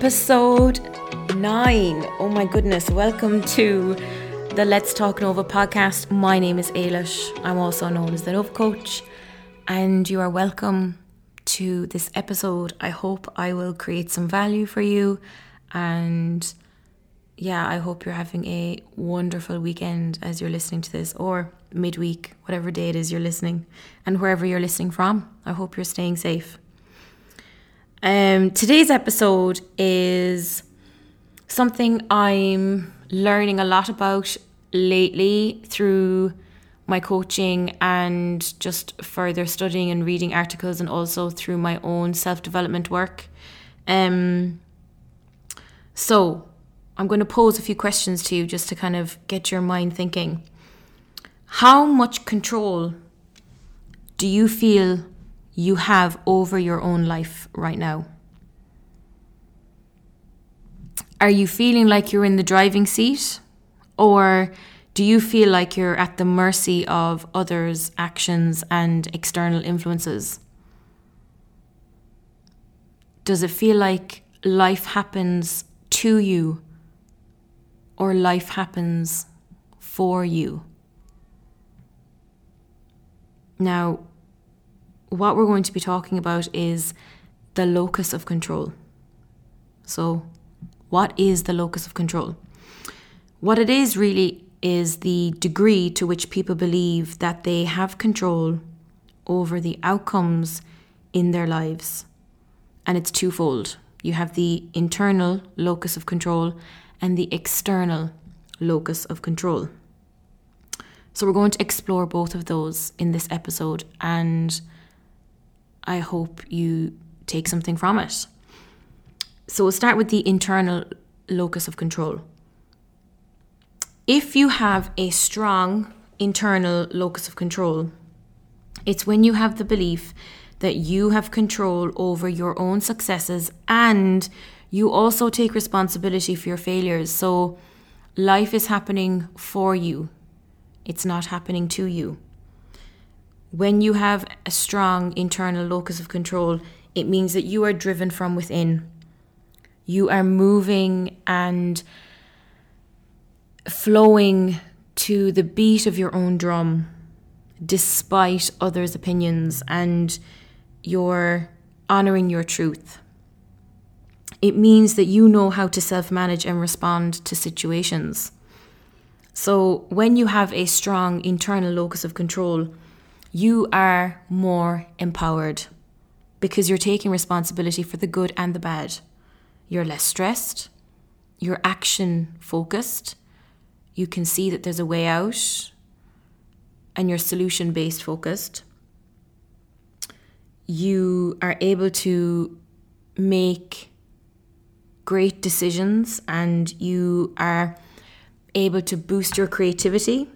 episode nine. Oh my goodness. Welcome to the Let's Talk Nova podcast. My name is Ailish. I'm also known as the Nova Coach, and you are welcome to this episode. I hope I will create some value for you, and yeah, I hope you're having a wonderful weekend as you're listening to this, or midweek, whatever day it is you're listening, and wherever you're listening from. I hope you're staying safe. Um, today's episode is something I'm learning a lot about lately through my coaching and just further studying and reading articles, and also through my own self development work. Um, so, I'm going to pose a few questions to you just to kind of get your mind thinking. How much control do you feel you have over your own life right now? Are you feeling like you're in the driving seat? Or do you feel like you're at the mercy of others' actions and external influences? Does it feel like life happens to you or life happens for you? Now, what we're going to be talking about is the locus of control. So, what is the locus of control? What it is really is the degree to which people believe that they have control over the outcomes in their lives. And it's twofold. You have the internal locus of control and the external locus of control. So, we're going to explore both of those in this episode and I hope you take something from it. So we'll start with the internal locus of control. If you have a strong internal locus of control, it's when you have the belief that you have control over your own successes and you also take responsibility for your failures. So life is happening for you, it's not happening to you when you have a strong internal locus of control, it means that you are driven from within. You are moving and flowing to the beat of your own drum, despite others' opinions, and you're honoring your truth. It means that you know how to self manage and respond to situations. So, when you have a strong internal locus of control, you are more empowered because you're taking responsibility for the good and the bad. You're less stressed, you're action focused, you can see that there's a way out, and you're solution based focused. You are able to make great decisions and you are able to boost your creativity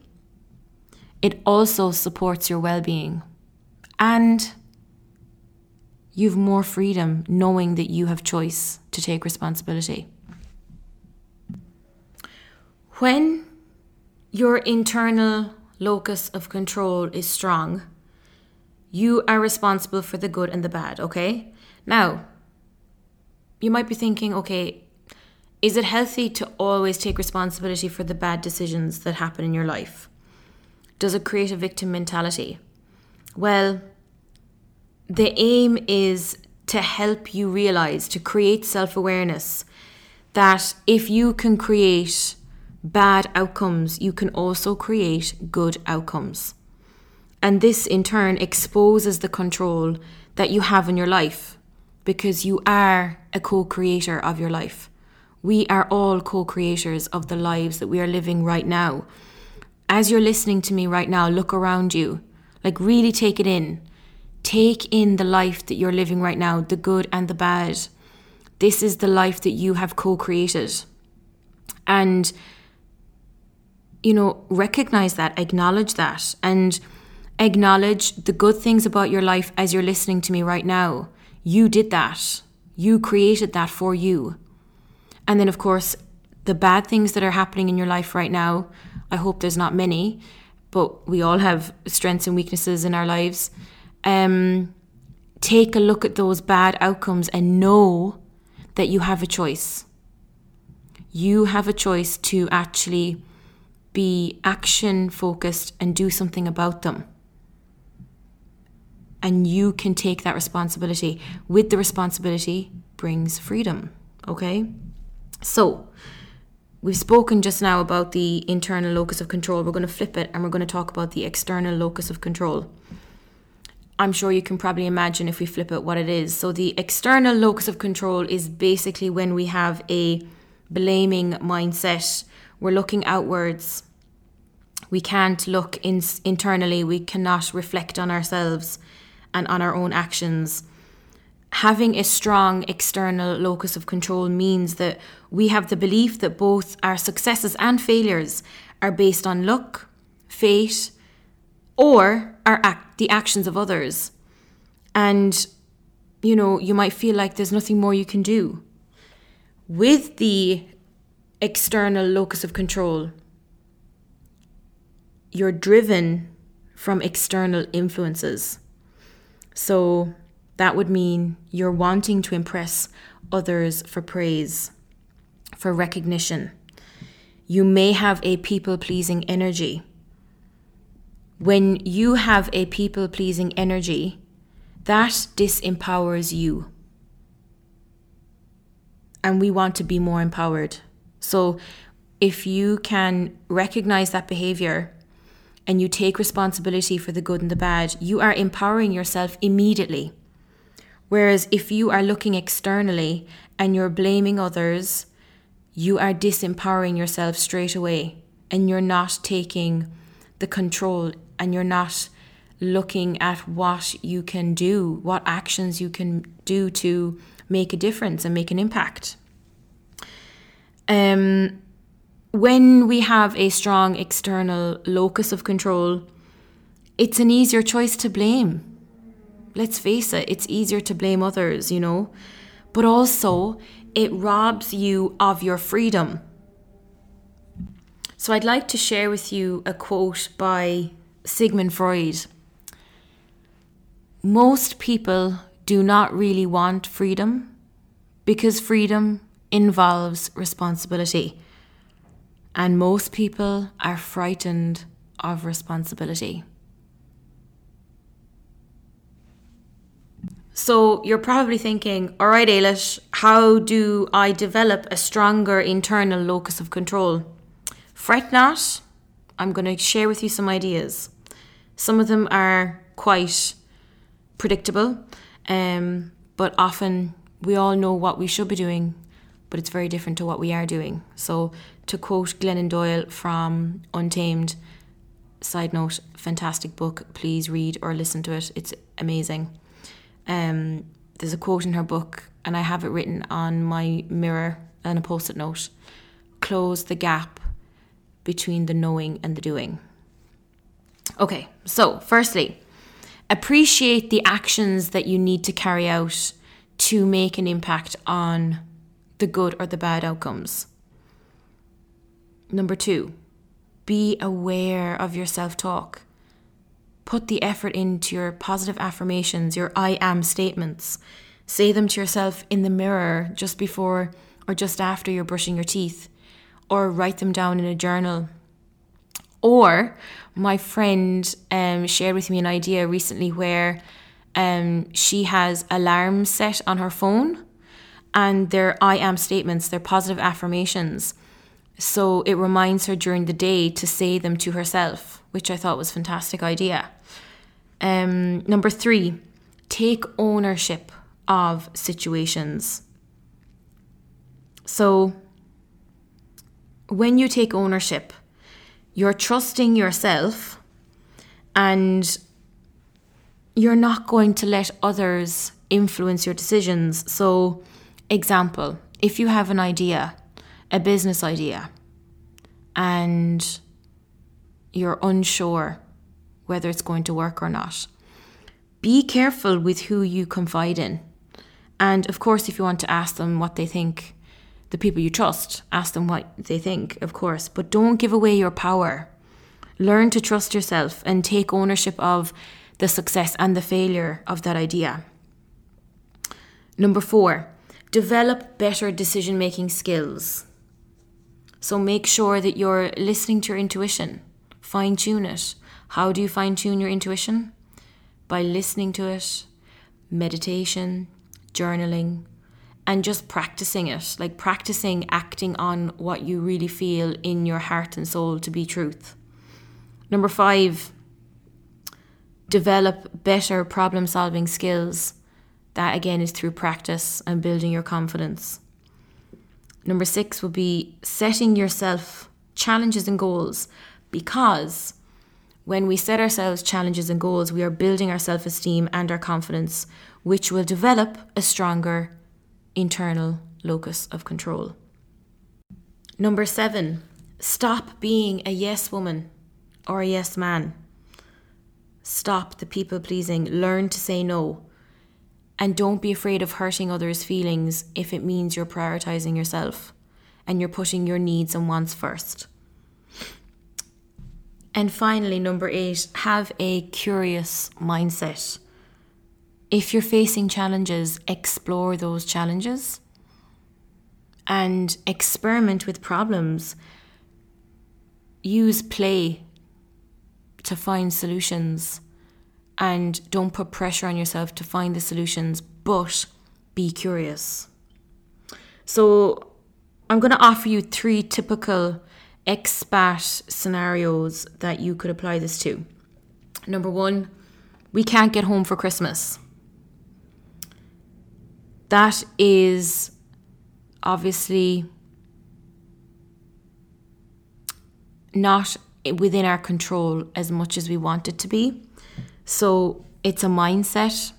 it also supports your well being. And you've more freedom knowing that you have choice to take responsibility. When your internal locus of control is strong, you are responsible for the good and the bad, okay? Now, you might be thinking, okay, is it healthy to always take responsibility for the bad decisions that happen in your life? Does it create a victim mentality? Well, the aim is to help you realize, to create self awareness that if you can create bad outcomes, you can also create good outcomes. And this in turn exposes the control that you have in your life because you are a co creator of your life. We are all co creators of the lives that we are living right now as you're listening to me right now, look around you. Like, really take it in. Take in the life that you're living right now, the good and the bad. This is the life that you have co created. And, you know, recognize that, acknowledge that, and acknowledge the good things about your life as you're listening to me right now. You did that. You created that for you. And then, of course, the bad things that are happening in your life right now, I hope there's not many, but we all have strengths and weaknesses in our lives. Um, take a look at those bad outcomes and know that you have a choice. You have a choice to actually be action focused and do something about them. And you can take that responsibility. With the responsibility brings freedom. Okay? So, we've spoken just now about the internal locus of control. We're going to flip it and we're going to talk about the external locus of control. I'm sure you can probably imagine if we flip it what it is. So, the external locus of control is basically when we have a blaming mindset, we're looking outwards. We can't look in, internally, we cannot reflect on ourselves and on our own actions. Having a strong external locus of control means that we have the belief that both our successes and failures are based on luck, fate, or our act, the actions of others. And, you know, you might feel like there's nothing more you can do. With the external locus of control, you're driven from external influences. So that would mean you're wanting to impress others for praise, for recognition. You may have a people pleasing energy when you have a people pleasing energy, that disempowers you. And we want to be more empowered. So if you can recognize that behavior and you take responsibility for the good and the bad, you are empowering yourself immediately. Whereas if you are looking externally and you're blaming others, you are disempowering yourself straight away and you're not taking the control and you're not looking at what you can do, what actions you can do to make a difference and make an impact. Um, when we have a strong external locus of control, it's an easier choice to blame. Let's face it, it's easier to blame others, you know, but also it robs you of your freedom. So I'd like to share with you a quote by Sigmund Freud. Most people do not really want freedom because freedom involves responsibility. And most people are frightened of responsibility. So you're probably thinking, all right, Ailish, how do I develop a stronger internal locus of control? Fret not. I'm going to share with you some ideas. Some of them are quite predictable, um, but often we all know what we should be doing, but it's very different to what we are doing. So, to quote Glennon Doyle from Untamed, side note, fantastic book. Please read or listen to it. It's amazing. Um, there's a quote in her book, and I have it written on my mirror and a post it note close the gap between the knowing and the doing. Okay, so firstly, appreciate the actions that you need to carry out to make an impact on the good or the bad outcomes. Number two, be aware of your self talk. Put the effort into your positive affirmations, your I am statements. Say them to yourself in the mirror just before or just after you're brushing your teeth, or write them down in a journal or my friend um, shared with me an idea recently where um, she has alarms set on her phone and they're I am statements, they're positive affirmations. So it reminds her during the day to say them to herself, which I thought was a fantastic idea. Um, number three, take ownership of situations. So when you take ownership, you're trusting yourself and you're not going to let others influence your decisions. So, example, if you have an idea, a business idea, and you're unsure whether it's going to work or not, be careful with who you confide in. And of course, if you want to ask them what they think, the people you trust. Ask them what they think, of course, but don't give away your power. Learn to trust yourself and take ownership of the success and the failure of that idea. Number four, Develop better decision making skills. So make sure that you're listening to your intuition, fine tune it. How do you fine tune your intuition? By listening to it, meditation, journaling, and just practicing it, like practicing acting on what you really feel in your heart and soul to be truth. Number five, develop better problem solving skills. That again is through practice and building your confidence. Number six would be setting yourself challenges and goals because when we set ourselves challenges and goals, we are building our self esteem and our confidence, which will develop a stronger internal locus of control. Number seven, stop being a yes woman or a yes man. Stop the people pleasing, learn to say no. And don't be afraid of hurting others' feelings if it means you're prioritizing yourself and you're putting your needs and wants first. And finally, number eight, have a curious mindset. If you're facing challenges, explore those challenges and experiment with problems. Use play to find solutions and don't put pressure on yourself to find the solutions, but be curious. So, I'm going to offer you three typical expat scenarios that you could apply this to. Number one, we can't get home for Christmas that is obviously not within our control as much as we want it to be. So it's a mindset.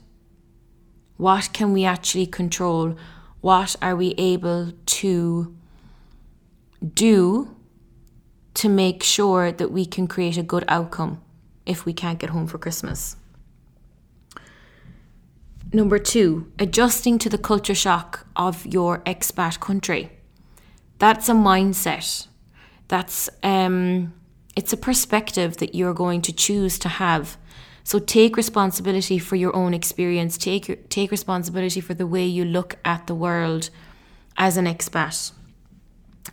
What can we actually control? What are we able to do to make sure that we can create a good outcome if we can't get home for Christmas? Number two, adjusting to the culture shock of your expat country. That's a mindset. That's um, it's a perspective that you're going to choose to have. So take responsibility for your own experience. Take take responsibility for the way you look at the world as an expat.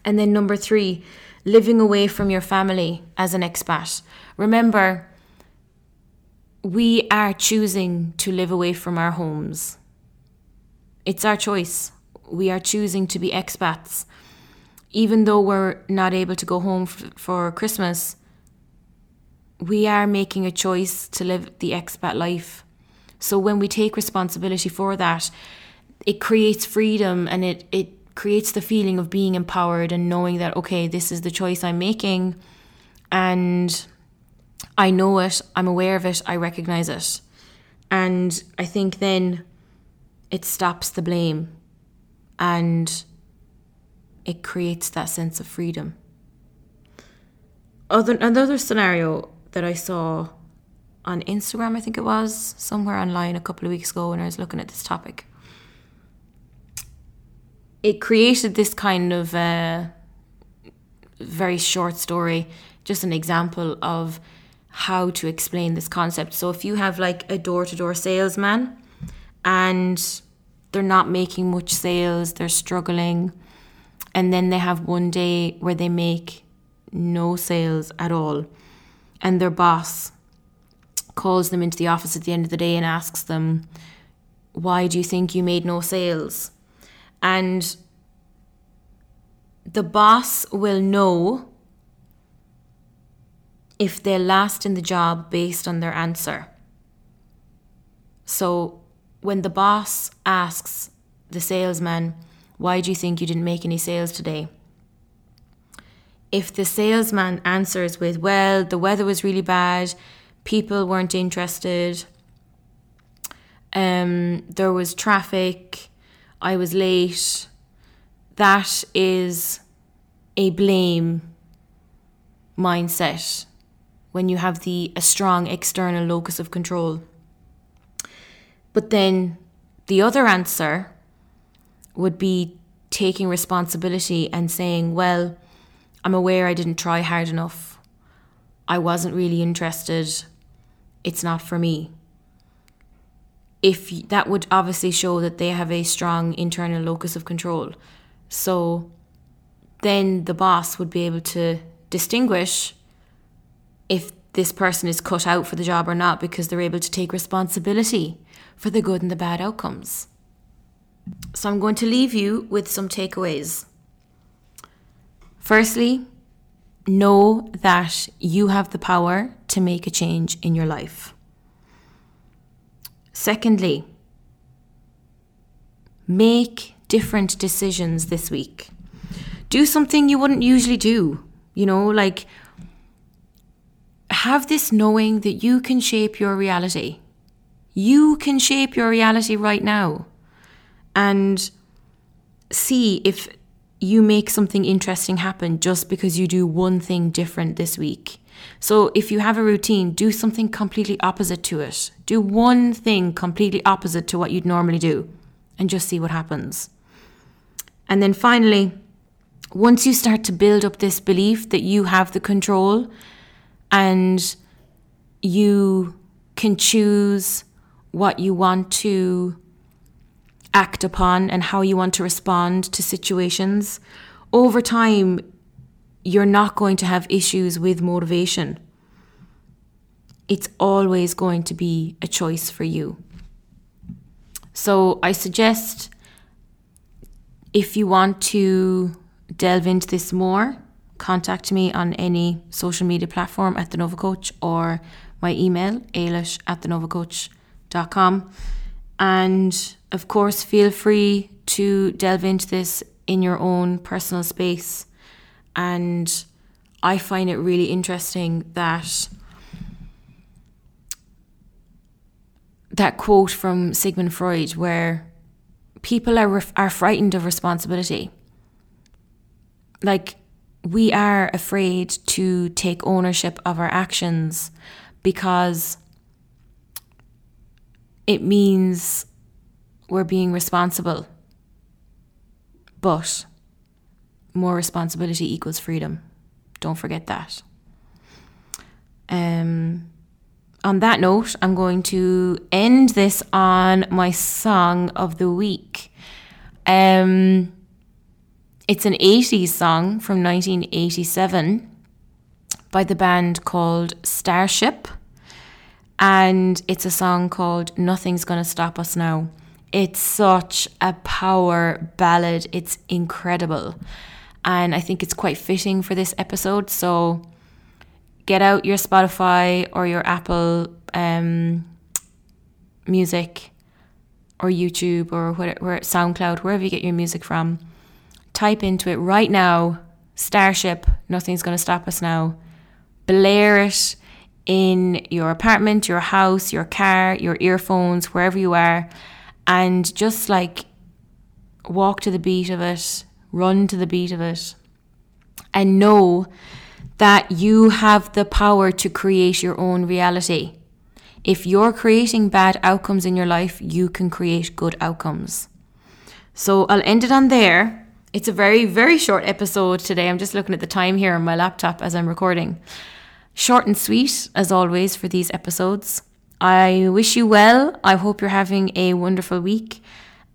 And then number three, living away from your family as an expat. Remember, we are choosing to live away from our homes. It's our choice. We are choosing to be expats. Even though we're not able to go home f- for Christmas, we are making a choice to live the expat life. So when we take responsibility for that, it creates freedom and it, it creates the feeling of being empowered and knowing that, okay, this is the choice I'm making. And I know it, I'm aware of it, I recognize it. And I think then it stops the blame and it creates that sense of freedom. Other, another scenario that I saw on Instagram, I think it was, somewhere online a couple of weeks ago when I was looking at this topic. It created this kind of uh, very short story, just an example of how to explain this concept. So if you have like a door to door salesman and they're not making much sales, they're struggling, and then they have one day where they make no sales at all, and their boss calls them into the office at the end of the day and asks them, Why do you think you made no sales? And the boss will know if they'll last in the job based on their answer. So when the boss asks the salesman, Why do you think you didn't make any sales today? If the salesman answers with, Well, the weather was really bad, people weren't interested, um, there was traffic, I was late, that is a blame mindset when you have the a strong external locus of control. But then the other answer would be taking responsibility and saying, well, I'm aware I didn't try hard enough. I wasn't really interested. It's not for me. If that would obviously show that they have a strong internal locus of control. So then the boss would be able to distinguish if this person is cut out for the job or not because they're able to take responsibility for the good and the bad outcomes. So I'm going to leave you with some takeaways. Firstly, know that you have the power to make a change in your life. Secondly, make different decisions this week. Do something you wouldn't usually do, you know, like have this knowing that you can shape your reality. You can shape your reality right now. And see if you make something interesting happen just because you do one thing different this week. So if you have a routine, do something completely opposite to it. Do one thing completely opposite to what you'd normally do and just see what happens. And then finally, once you start to build up this belief that you have the control and you can choose what you want to act upon and how you want to respond to situations, over time, you're not going to have issues with motivation. It's always going to be a choice for you. So I suggest if you want to delve into this more, contact me on any social media platform at the Nova Coach or my email, ailish at thenovacoach.com. And of course, feel free to delve into this in your own personal space. And I find it really interesting that that quote from Sigmund Freud, where people are are frightened of responsibility. Like we are afraid to take ownership of our actions because it means we're being responsible. But more responsibility equals freedom. Don't forget that. Um, on that note, I'm going to end this on my song of the week. Um, it's an 80s song from 1987 by the band called Starship and it's a song called Nothing's Gonna Stop Us Now. It's such a power ballad, it's incredible. And I think it's quite fitting for this episode. So get out your Spotify or your Apple um, music or YouTube or whatever, SoundCloud, wherever you get your music from. Type into it right now Starship, Nothing's Gonna Stop Us Now. Blare it in your apartment, your house, your car, your earphones, wherever you are, and just like walk to the beat of it, run to the beat of it, and know that you have the power to create your own reality. If you're creating bad outcomes in your life, you can create good outcomes. So I'll end it on there. It's a very, very short episode today. I'm just looking at the time here on my laptop as I'm recording. Short and sweet, as always, for these episodes. I wish you well. I hope you're having a wonderful week.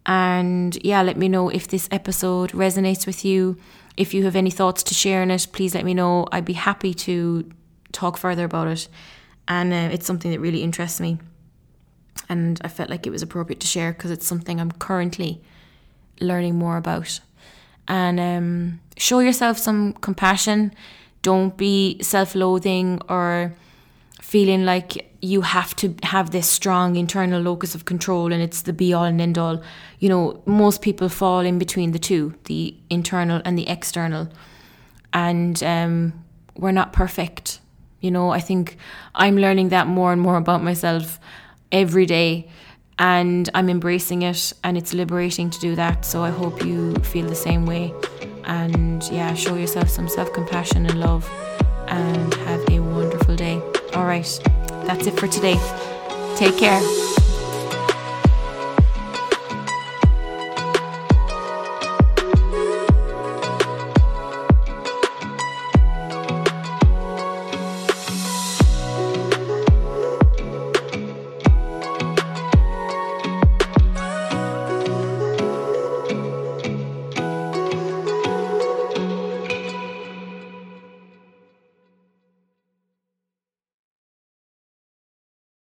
And yeah, let me know if this episode resonates with you. If you have any thoughts to share in it, please let me know. I'd be happy to talk further about it. And uh, it's something that really interests me. And I felt like it was appropriate to share because it's something I'm currently learning more about. And um, show yourself some compassion don't be self loathing or feeling like you have to have this strong internal locus of control and it's the be all and end all. You know, most people fall in between the two, the internal and the external. And um, we're not perfect. You know, I think I'm learning that more and more about myself every day and I'm embracing it and it's liberating to do that. So I hope you feel the same way and yeah, show yourself some self compassion and love and have a wonderful day. All right, that's it for today. Take care.